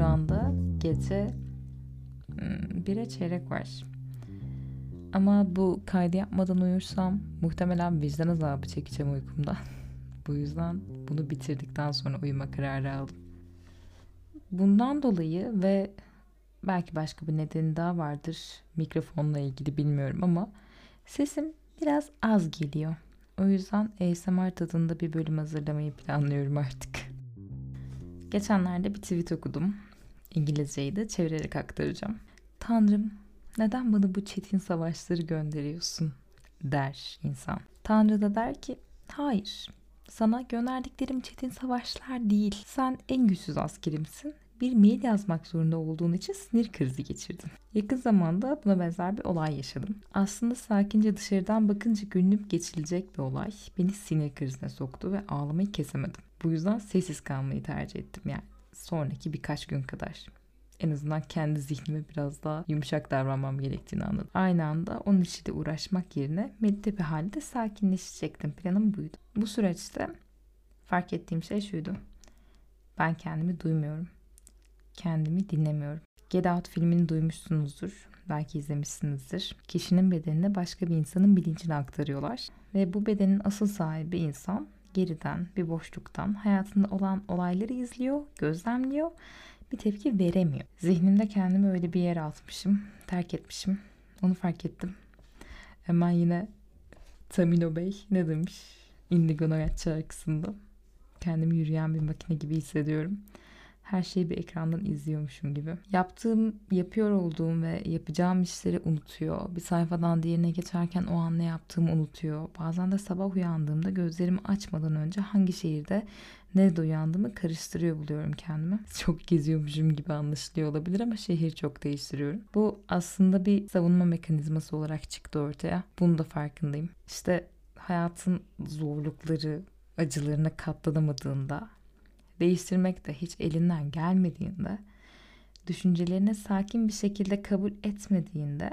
Şu anda gece hmm, bire çeyrek var. Ama bu kaydı yapmadan uyursam muhtemelen vicdan azabı çekeceğim uykumda. bu yüzden bunu bitirdikten sonra uyuma kararı aldım. Bundan dolayı ve belki başka bir nedeni daha vardır mikrofonla ilgili bilmiyorum ama sesim biraz az geliyor. O yüzden ASMR tadında bir bölüm hazırlamayı planlıyorum artık. Geçenlerde bir tweet okudum. İngilizceyi de çevirerek aktaracağım. Tanrım neden bana bu çetin savaşları gönderiyorsun der insan. Tanrı da der ki hayır sana gönderdiklerim çetin savaşlar değil. Sen en güçsüz askerimsin bir mail yazmak zorunda olduğun için sinir krizi geçirdin. Yakın zamanda buna benzer bir olay yaşadım. Aslında sakince dışarıdan bakınca gülünüp geçilecek bir olay beni sinir krizine soktu ve ağlamayı kesemedim. Bu yüzden sessiz kalmayı tercih ettim yani sonraki birkaç gün kadar. En azından kendi zihnime biraz daha yumuşak davranmam gerektiğini anladım. Aynı anda onun içiyle uğraşmak yerine medite bir halde sakinleşecektim. Planım buydu. Bu süreçte fark ettiğim şey şuydu. Ben kendimi duymuyorum kendimi dinlemiyorum. Get Out filmini duymuşsunuzdur. Belki izlemişsinizdir. Kişinin bedenini başka bir insanın bilincine aktarıyorlar. Ve bu bedenin asıl sahibi insan geriden, bir boşluktan hayatında olan olayları izliyor, gözlemliyor, bir tepki veremiyor. Zihnimde kendimi öyle bir yere atmışım, terk etmişim. Onu fark ettim. Hemen yine Tamino Bey ne demiş Indigo Noyat şarkısında. Kendimi yürüyen bir makine gibi hissediyorum her şeyi bir ekrandan izliyormuşum gibi. Yaptığım, yapıyor olduğum ve yapacağım işleri unutuyor. Bir sayfadan diğerine geçerken o an ne yaptığımı unutuyor. Bazen de sabah uyandığımda gözlerimi açmadan önce hangi şehirde nerede uyandığımı karıştırıyor buluyorum kendimi. Çok geziyormuşum gibi anlaşılıyor olabilir ama şehir çok değiştiriyorum. Bu aslında bir savunma mekanizması olarak çıktı ortaya. Bunu da farkındayım. İşte hayatın zorlukları, acılarına katlanamadığında değiştirmek de hiç elinden gelmediğinde, düşüncelerini sakin bir şekilde kabul etmediğinde,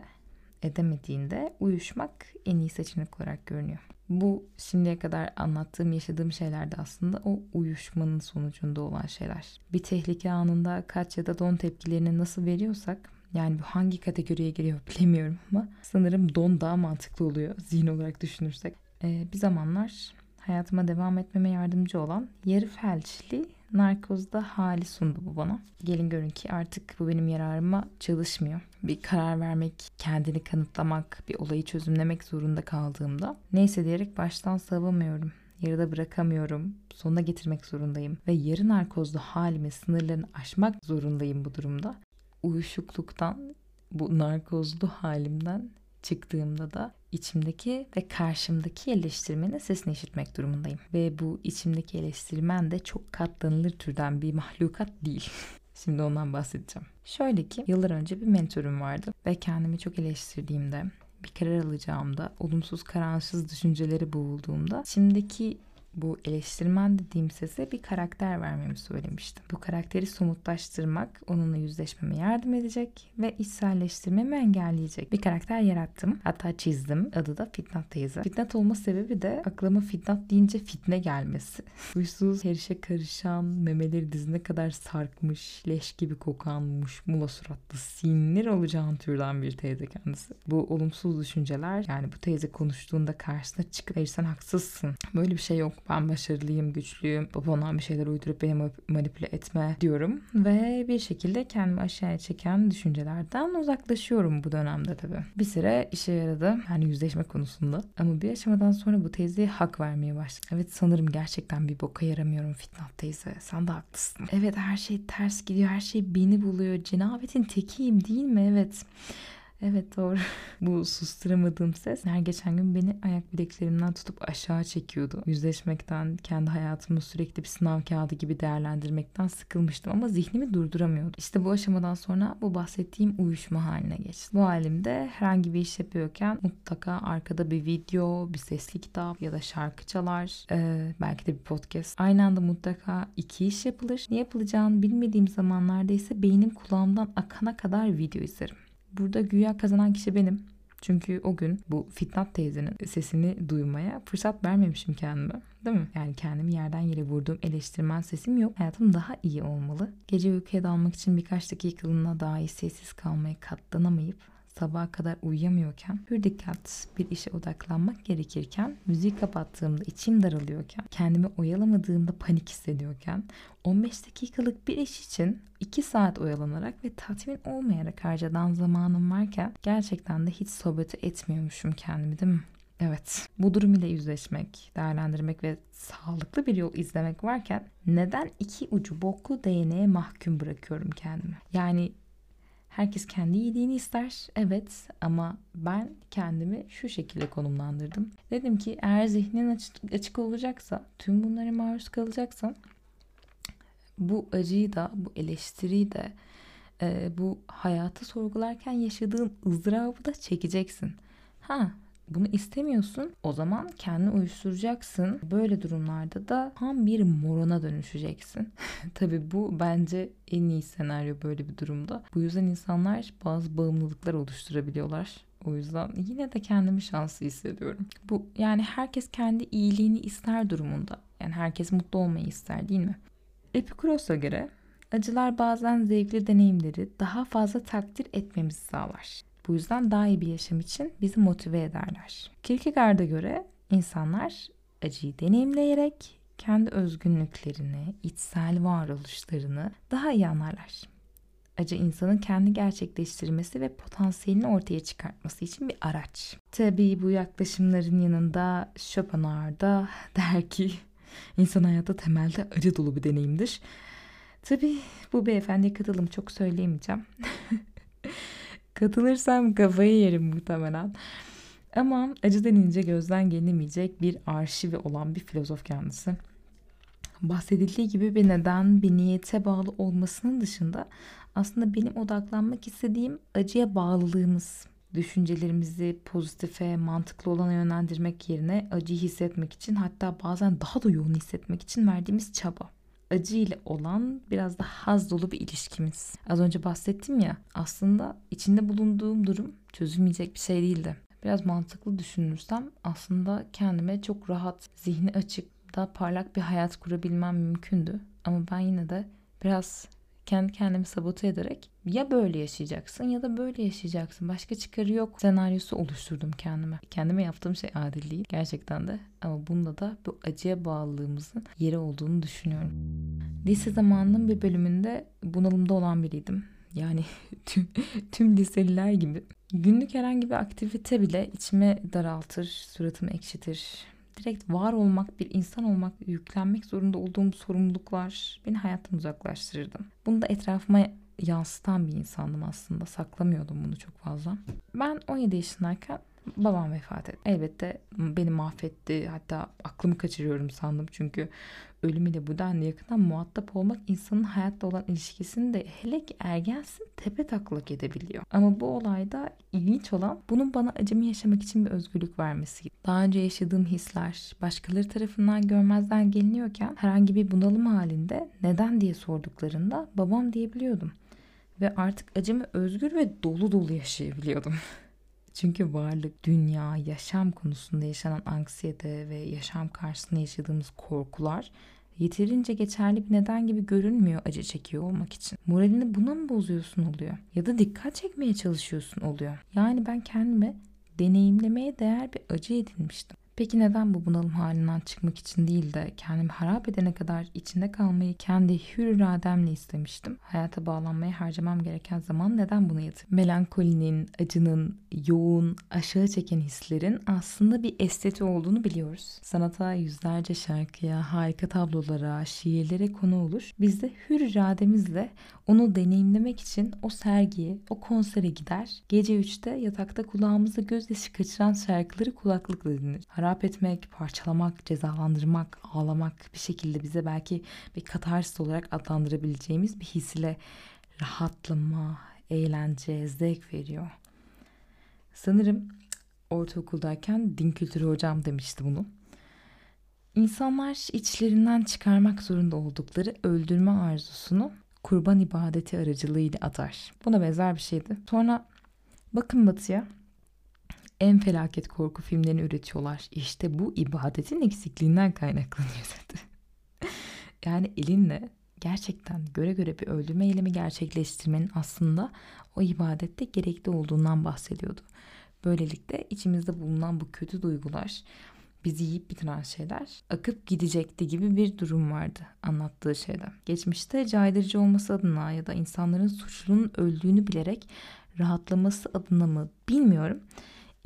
edemediğinde uyuşmak en iyi seçenek olarak görünüyor. Bu şimdiye kadar anlattığım, yaşadığım şeyler de aslında o uyuşmanın sonucunda olan şeyler. Bir tehlike anında kaç ya da don tepkilerini nasıl veriyorsak, yani bu hangi kategoriye giriyor bilemiyorum ama sanırım don daha mantıklı oluyor zihin olarak düşünürsek. Ee, bir zamanlar hayatıma devam etmeme yardımcı olan yarı felçli narkozda hali sundu bu bana. Gelin görün ki artık bu benim yararıma çalışmıyor. Bir karar vermek, kendini kanıtlamak, bir olayı çözümlemek zorunda kaldığımda neyse diyerek baştan savamıyorum. Yarıda bırakamıyorum. Sonuna getirmek zorundayım. Ve yarı narkozlu halimi sınırlarını aşmak zorundayım bu durumda. Uyuşukluktan, bu narkozlu halimden çıktığımda da içimdeki ve karşımdaki eleştirmenin sesini işitmek durumundayım. Ve bu içimdeki eleştirmen de çok katlanılır türden bir mahlukat değil. Şimdi ondan bahsedeceğim. Şöyle ki yıllar önce bir mentorum vardı ve kendimi çok eleştirdiğimde bir karar alacağımda, olumsuz kararsız düşünceleri boğulduğumda içimdeki bu eleştirmen dediğim sese bir karakter vermemi söylemiştim. Bu karakteri somutlaştırmak onunla yüzleşmeme yardım edecek ve içselleştirmemi engelleyecek bir karakter yarattım. Hatta çizdim. Adı da Fitnat teyze. Fitnat olma sebebi de aklıma Fitnat deyince fitne gelmesi. Huysuz, herişe karışan, memeleri dizine kadar sarkmış, leş gibi kokanmış, mula suratlı, sinir olacağın türden bir teyze kendisi. Bu olumsuz düşünceler yani bu teyze konuştuğunda karşısına çıkıp sen haksızsın. Böyle bir şey yok ben başarılıyım, güçlüyüm, babandan bir şeyler uydurup beni manipüle etme diyorum. Ve bir şekilde kendimi aşağıya çeken düşüncelerden uzaklaşıyorum bu dönemde tabii. Bir süre işe yaradı yani yüzleşme konusunda. Ama bir aşamadan sonra bu teyzeye hak vermeye başladım. Evet sanırım gerçekten bir boka yaramıyorum Fitnat teyze. Sen de haklısın. Evet her şey ters gidiyor, her şey beni buluyor. Cenabetin tekiyim değil mi? Evet. Evet doğru. Bu susturamadığım ses her geçen gün beni ayak bileklerimden tutup aşağı çekiyordu. Yüzleşmekten, kendi hayatımı sürekli bir sınav kağıdı gibi değerlendirmekten sıkılmıştım ama zihnimi durduramıyordum. İşte bu aşamadan sonra bu bahsettiğim uyuşma haline geçti. Bu halimde herhangi bir iş yapıyorken mutlaka arkada bir video, bir sesli kitap ya da şarkı çalar, ee, belki de bir podcast. Aynı anda mutlaka iki iş yapılır. Ne yapılacağını bilmediğim zamanlarda ise beynim kulağımdan akana kadar video izlerim. Burada güya kazanan kişi benim. Çünkü o gün bu Fitnat teyzenin sesini duymaya fırsat vermemişim kendime. Değil mi? Yani kendimi yerden yere vurduğum eleştirmen sesim yok. Hayatım daha iyi olmalı. Gece uykuya dalmak için birkaç dakikalığına dahi sessiz kalmaya katlanamayıp sabaha kadar uyuyamıyorken, hür dikkat bir işe odaklanmak gerekirken, müziği kapattığımda içim daralıyorken, kendimi oyalamadığımda panik hissediyorken, 15 dakikalık bir iş için 2 saat oyalanarak ve tatmin olmayarak harcadan zamanım varken gerçekten de hiç sohbeti etmiyormuşum kendimi değil mi? Evet, bu durum ile yüzleşmek, değerlendirmek ve sağlıklı bir yol izlemek varken neden iki ucu boklu değneğe mahkum bırakıyorum kendimi? Yani Herkes kendi iyiliğini ister. Evet ama ben kendimi şu şekilde konumlandırdım. Dedim ki eğer zihnin açık, açık olacaksa, tüm bunlara maruz kalacaksan bu acıyı da, bu eleştiriyi de, e, bu hayatı sorgularken yaşadığın ızdırabı da çekeceksin. Ha bunu istemiyorsun. O zaman kendini uyuşturacaksın. Böyle durumlarda da tam bir morona dönüşeceksin. Tabii bu bence en iyi senaryo böyle bir durumda. Bu yüzden insanlar bazı bağımlılıklar oluşturabiliyorlar. O yüzden yine de kendimi şanslı hissediyorum. Bu yani herkes kendi iyiliğini ister durumunda. Yani herkes mutlu olmayı ister değil mi? Epikuros'a göre acılar bazen zevkli deneyimleri daha fazla takdir etmemizi sağlar. Bu yüzden daha iyi bir yaşam için bizi motive ederler. Kierkegaard'a göre insanlar acıyı deneyimleyerek kendi özgünlüklerini, içsel varoluşlarını daha iyi anlarlar. Acı insanın kendi gerçekleştirmesi ve potansiyelini ortaya çıkartması için bir araç. Tabii bu yaklaşımların yanında Schopenhauer da der ki insan hayatı temelde acı dolu bir deneyimdir. Tabii bu beyefendiye katılım çok söyleyemeyeceğim. Katılırsam kafayı yerim muhtemelen. Ama acı denince gözden gelinemeyecek bir arşivi olan bir filozof kendisi. Bahsedildiği gibi bir neden, bir niyete bağlı olmasının dışında aslında benim odaklanmak istediğim acıya bağlılığımız. Düşüncelerimizi pozitife, mantıklı olana yönlendirmek yerine acıyı hissetmek için hatta bazen daha da yoğun hissetmek için verdiğimiz çaba acı ile olan biraz da haz dolu bir ilişkimiz. Az önce bahsettim ya aslında içinde bulunduğum durum çözülmeyecek bir şey değildi. Biraz mantıklı düşünürsem aslında kendime çok rahat, zihni açık, daha parlak bir hayat kurabilmem mümkündü. Ama ben yine de biraz kendi kendimi sabote ederek ya böyle yaşayacaksın ya da böyle yaşayacaksın. Başka çıkarı yok senaryosu oluşturdum kendime. Kendime yaptığım şey adil değil gerçekten de. Ama bunda da bu acıya bağlılığımızın yeri olduğunu düşünüyorum. Lise zamanının bir bölümünde bunalımda olan biriydim. Yani tüm, tüm liseliler gibi. Günlük herhangi bir aktivite bile içime daraltır, suratımı ekşitir, direkt var olmak, bir insan olmak, yüklenmek zorunda olduğum sorumluluklar beni hayattan uzaklaştırırdı. Bunu da etrafıma yansıtan bir insandım aslında. Saklamıyordum bunu çok fazla. Ben 17 yaşındayken babam vefat etti. Elbette beni mahvetti. Hatta aklımı kaçırıyorum sandım. Çünkü ölümüyle bu denli yakından muhatap olmak insanın hayatta olan ilişkisini de hele ki ergensin tepe taklak edebiliyor. Ama bu olayda ilginç olan bunun bana acımı yaşamak için bir özgürlük vermesi. Daha önce yaşadığım hisler başkaları tarafından görmezden geliniyorken herhangi bir bunalım halinde neden diye sorduklarında babam diyebiliyordum. Ve artık acımı özgür ve dolu dolu yaşayabiliyordum. Çünkü varlık, dünya, yaşam konusunda yaşanan anksiyete ve yaşam karşısında yaşadığımız korkular yeterince geçerli bir neden gibi görünmüyor acı çekiyor olmak için. Moralini buna mı bozuyorsun oluyor? Ya da dikkat çekmeye çalışıyorsun oluyor. Yani ben kendime deneyimlemeye değer bir acı edinmiştim. Peki neden bu bunalım halinden çıkmak için değil de kendimi harap edene kadar içinde kalmayı kendi hür irademle istemiştim? Hayata bağlanmaya harcamam gereken zaman neden bunu yatırdım? Melankolinin, acının, yoğun, aşağı çeken hislerin aslında bir esteti olduğunu biliyoruz. Sanata yüzlerce şarkıya, harika tablolara, şiirlere konu olur. Biz de hür irademizle onu deneyimlemek için o sergiye, o konsere gider. Gece 3'te yatakta kulağımızda gözyaşı kaçıran şarkıları kulaklıkla dinler. Etmek, parçalamak, cezalandırmak, ağlamak bir şekilde bize belki bir katarsis olarak adlandırabileceğimiz bir his ile rahatlama, eğlence, zevk veriyor. Sanırım ortaokuldayken din kültürü hocam demişti bunu. İnsanlar içlerinden çıkarmak zorunda oldukları öldürme arzusunu kurban ibadeti aracılığıyla atar. Buna benzer bir şeydi. Sonra bakın batıya En felaket korku filmlerini üretiyorlar. İşte bu ibadetin eksikliğinden kaynaklanıyor dedi. yani elinle gerçekten göre göre bir öldürme eylemi gerçekleştirmenin aslında o ibadette gerekli olduğundan bahsediyordu. Böylelikle içimizde bulunan bu kötü duygular, bizi yiyip bitiren şeyler akıp gidecekti gibi bir durum vardı anlattığı şeyde. Geçmişte caydırıcı olması adına ya da insanların suçlunun öldüğünü bilerek rahatlaması adına mı bilmiyorum.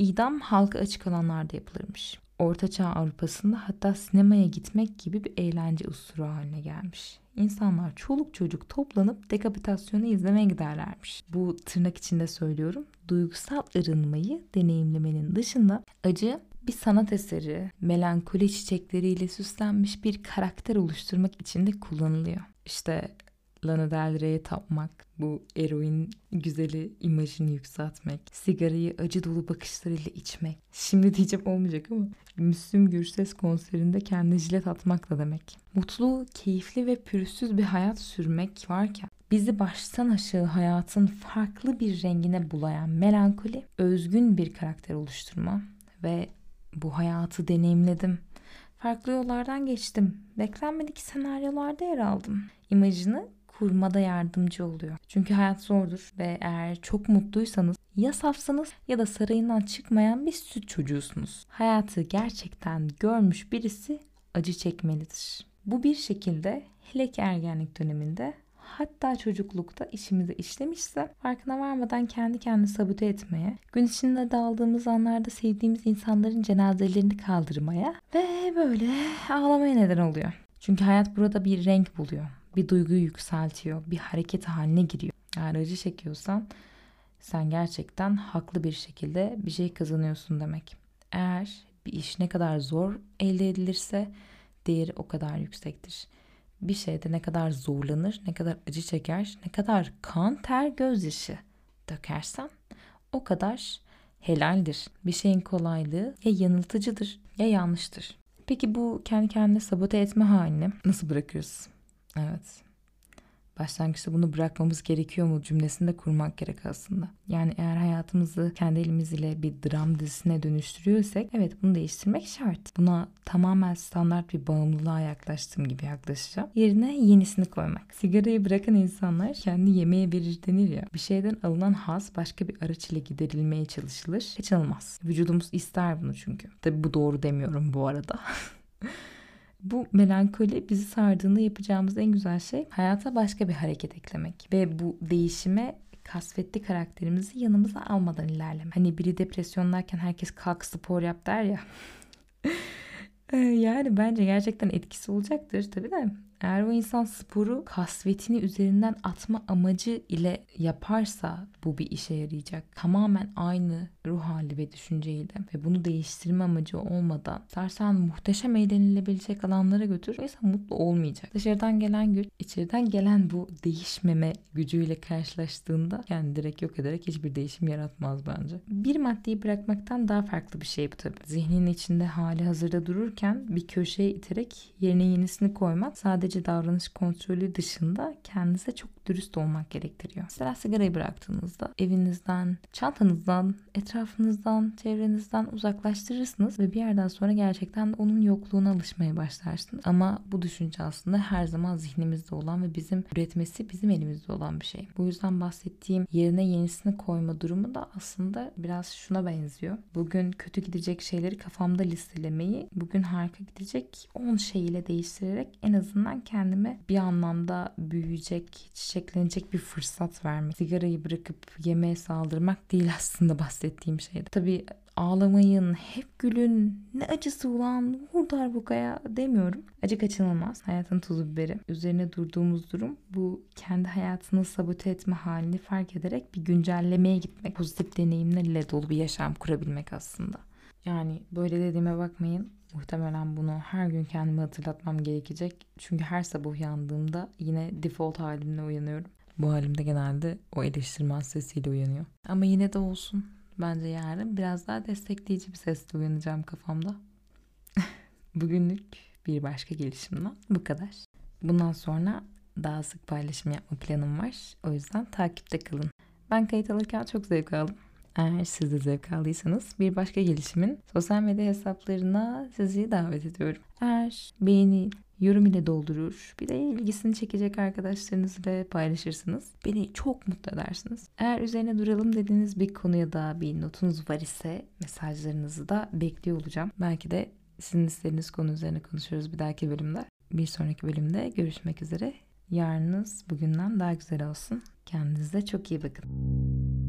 İdam halka açık alanlarda yapılırmış. Ortaçağ Avrupa'sında hatta sinemaya gitmek gibi bir eğlence usulü haline gelmiş. İnsanlar çoluk çocuk toplanıp dekapitasyonu izlemeye giderlermiş. Bu tırnak içinde söylüyorum. Duygusal arınmayı deneyimlemenin dışında acı bir sanat eseri, melankoli çiçekleriyle süslenmiş bir karakter oluşturmak için de kullanılıyor. İşte Lana Del Rey'e tapmak, bu eroin güzeli imajını yükseltmek, sigarayı acı dolu bakışlarıyla içmek. Şimdi diyeceğim olmayacak ama Müslüm Gürses konserinde kendi jilet atmak da demek. Mutlu, keyifli ve pürüzsüz bir hayat sürmek varken bizi baştan aşağı hayatın farklı bir rengine bulayan melankoli, özgün bir karakter oluşturma ve bu hayatı deneyimledim. Farklı yollardan geçtim. Beklenmedik senaryolarda yer aldım. İmajını kurmada yardımcı oluyor. Çünkü hayat zordur ve eğer çok mutluysanız ya safsınız ya da sarayından çıkmayan bir süt çocuğusunuz. Hayatı gerçekten görmüş birisi acı çekmelidir. Bu bir şekilde hele ki ergenlik döneminde hatta çocuklukta işimize işlemişse farkına varmadan kendi kendini sabote etmeye, gün içinde daldığımız anlarda sevdiğimiz insanların cenazelerini kaldırmaya ve böyle ağlamaya neden oluyor. Çünkü hayat burada bir renk buluyor bir duyguyu yükseltiyor, bir hareket haline giriyor. Eğer acı çekiyorsan sen gerçekten haklı bir şekilde bir şey kazanıyorsun demek. Eğer bir iş ne kadar zor elde edilirse değeri o kadar yüksektir. Bir şeyde ne kadar zorlanır, ne kadar acı çeker, ne kadar kan, ter, gözyaşı dökersen o kadar helaldir. Bir şeyin kolaylığı ya yanıltıcıdır ya yanlıştır. Peki bu kendi kendine sabote etme halini nasıl bırakırız? Evet. Başlangıçta bunu bırakmamız gerekiyor mu cümlesini de kurmak gerek aslında. Yani eğer hayatımızı kendi elimiz ile bir dram dizisine dönüştürüyorsak evet bunu değiştirmek şart. Buna tamamen standart bir bağımlılığa yaklaştığım gibi yaklaşacağım. Yerine yenisini koymak. Sigarayı bırakan insanlar kendi yemeğe verir denir ya. Bir şeyden alınan haz başka bir araç ile giderilmeye çalışılır. Kaçınılmaz. Vücudumuz ister bunu çünkü. Tabi bu doğru demiyorum bu arada. Bu melankoli bizi sardığında yapacağımız en güzel şey hayata başka bir hareket eklemek. Ve bu değişime kasvetli karakterimizi yanımıza almadan ilerlemek. Hani biri depresyondayken herkes kalk spor yap der ya. yani bence gerçekten etkisi olacaktır tabii de. Eğer o insan sporu kasvetini üzerinden atma amacı ile yaparsa bu bir işe yarayacak. Tamamen aynı ruh hali ve düşünceyle ve bunu değiştirme amacı olmadan dersen muhteşem eğlenilebilecek alanlara götür. O insan mutlu olmayacak. Dışarıdan gelen güç, içeriden gelen bu değişmeme gücüyle karşılaştığında kendini direkt yok ederek hiçbir değişim yaratmaz bence. Bir maddeyi bırakmaktan daha farklı bir şey bu tabii. Zihninin içinde hali hazırda dururken bir köşeye iterek yerine yenisini koymak sadece sadece davranış kontrolü dışında kendinize çok dürüst olmak gerektiriyor. Mesela sigarayı bıraktığınızda evinizden, çantanızdan, etrafınızdan, çevrenizden uzaklaştırırsınız ve bir yerden sonra gerçekten onun yokluğuna alışmaya başlarsınız. Ama bu düşünce aslında her zaman zihnimizde olan ve bizim üretmesi bizim elimizde olan bir şey. Bu yüzden bahsettiğim yerine yenisini koyma durumu da aslında biraz şuna benziyor. Bugün kötü gidecek şeyleri kafamda listelemeyi bugün harika gidecek 10 şey ile değiştirerek en azından kendime bir anlamda büyüyecek, çiçeklenecek bir fırsat vermek. Sigarayı bırakıp yemeğe saldırmak değil aslında bahsettiğim şey. Tabii ağlamayın, hep gülün, ne acısı ulan, vur darbukaya demiyorum. Acı kaçınılmaz. Hayatın tuzu biberi. Üzerine durduğumuz durum bu kendi hayatını sabote etme halini fark ederek bir güncellemeye gitmek. Pozitif deneyimlerle dolu bir yaşam kurabilmek aslında. Yani böyle dediğime bakmayın. Muhtemelen bunu her gün kendime hatırlatmam gerekecek. Çünkü her sabah uyandığımda yine default halimle uyanıyorum. Bu halimde genelde o eleştirmen sesiyle uyanıyor. Ama yine de olsun. Bence yarın biraz daha destekleyici bir sesle uyanacağım kafamda. Bugünlük bir başka gelişimden bu kadar. Bundan sonra daha sık paylaşım yapma planım var. O yüzden takipte kalın. Ben kayıt alırken çok zevk aldım. Eğer siz de zevk aldıysanız bir başka gelişimin sosyal medya hesaplarına sizi davet ediyorum. Eğer beğeni, yorum ile doldurur, bir de ilgisini çekecek arkadaşlarınızla paylaşırsınız. Beni çok mutlu edersiniz. Eğer üzerine duralım dediğiniz bir konuya da bir notunuz var ise mesajlarınızı da bekliyor olacağım. Belki de sizin istediğiniz konu üzerine konuşuruz bir dahaki bölümde. Bir sonraki bölümde görüşmek üzere. Yarınız bugünden daha güzel olsun. Kendinize çok iyi bakın.